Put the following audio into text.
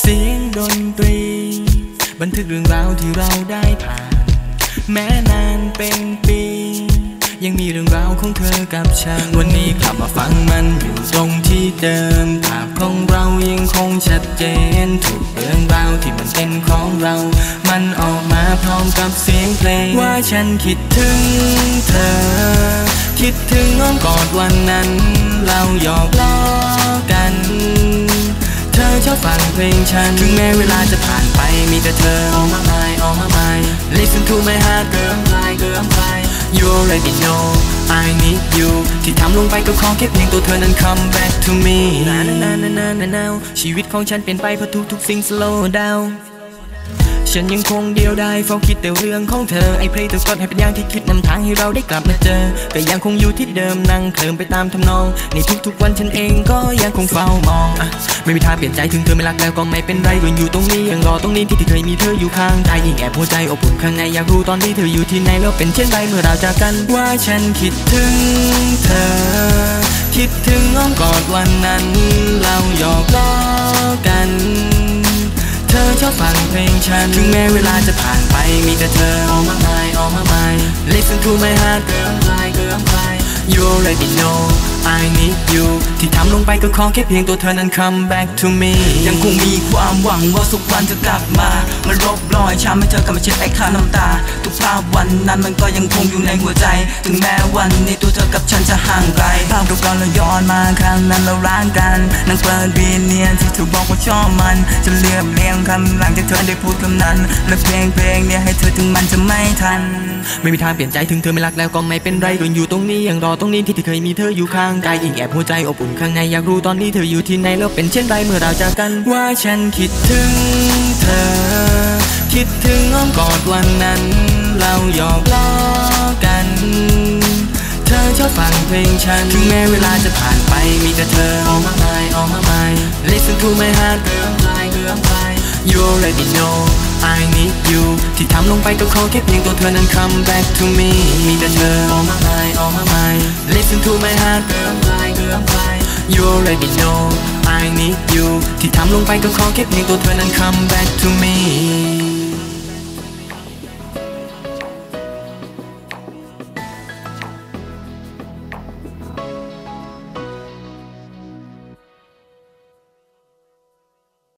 เสียงดนตรี บันทึกเรื่องราวที่เราได้ผ่าน แม้นานเป็นปี ยังมีเรื่องราวของเธอกับฉัน วันนี้กลับมาฟังมันอยู่ตรงที่เดิมภาพของเรายังคงชัดเจนถูกเรื่องราวที่มันเป็นของเรา มันออกมาพร้อมกับเสียงเพลง ว่าฉันคิดถึงเธอ คิดถึงอ้อมกอดวันนั้น เราหยอกล้อ ฟังเพลงฉัน ถึงแม้เวลาจะผ่านไปมีแต่เธอ All my mind All my mind Listen to my heart girl I'm fly girl I'm fly You already know I need you ที่ทำลงไปก็ขอแค่เพียงตัวเธอนั้น come back to me นานานานานานาชีวิตของฉันเปลี่ยนไปเพราะทุกทุกๆสิ่ง slow down ฉันยังคงเดียวดายเฝ้าคิดแต่เรื่องของเธอไอ้เพลงตัวกดให้เป็นอย่างที่คิดนำทางให้เราได้กลับมาเจอก็ยังคงอยู่ที่เดิมนั่งเคลิมไปตามทำนอง ในทุกๆวันฉันเองก็ยังคงเฝ้ามองอะไม่มีทางเปลี่ยนใจถึงเธอไม่รักแล้วก็ไม่เป็นไรก็อยู่ตรงนี้ยังรอตรงนี้ที่ที่เคยมีเธออยู่ข้างกายยิ่งแอบหัวใจอบอุ่นข้างในอยากรู้ตอนที่เธออยู่ที่ไหนแล้วเป็นเช่นไรเมื่อเราจากกันว่าฉันคิดถึงเธอ คิดถึงอ้อมกอดวันนั้นเราหยอกล้อกัน เธอชอบฟังเพลงฉัน ถึงแม้เวลาจะผ่านไปมีแต่เธอ All my mind All my mind Listen to my heart girl I'm fly girl I'm fly You already know I need you ที่ทำลงไปก็ขอแค่เพียงตัวเธอนั้น come back to me ยังคงมีความหวังว่าสักวันจะกลับมา มาลบรอยช้ำให้เธอกลับมาเช็ดไอ้ค่าน้ำตา ทุกภาพวันนั้นมันก็ยังคงอยู่ในหัวใจ ถึงแม้วันนี้ตัวเธอกับฉันจะ กลภาพเก่าๆเราย้อนมาครั้งนั้นเราร้างกันนั่งเปิดบีเนียนที่เธอบอกว่าชอบมันจะเรียบเรียงคำหลังจากเธอได้พูดคำนั้นและเพลงเพลงเนี่ยให้เธอถึงมันจะไม่ทัน ไม่มีทางเปลี่ยนใจถึงเธอไม่รักแล้วก็ไม่เป็นไรก็อยู่ตรงนี้ยังรอตรงนี้ที่ที่เคยมีเธออยู่ข้างกายยิ่งแอบหัวใจอบอุ่นข้างในอยากรู้ตอนนี้เธออยู่ที่ไหนแล้วเป็นเช่นไรเมื่อเราจากกันว่าฉันคิดถึงเธอ คิดถึงอ้อมกอดวันนั้น เราหยอกล้อกันเธอชอบ ฟังเพลงฉันถึงแม้เวลาจะผ่านไปมีแต่เธอ All my mind All my mind Listen to my heart girl I'm fly girl fly You already know I need you ที่ทำลงไปก็ขอแค่เพียงตัวเธอนั้น come back to me มีแต่เธอ All my mind All my mind Listen to my heart girl I'm fly girl fly You already know I need you ที่ทำลงไปก็ขอแค่เพียงตัวเธอนั้น come back to me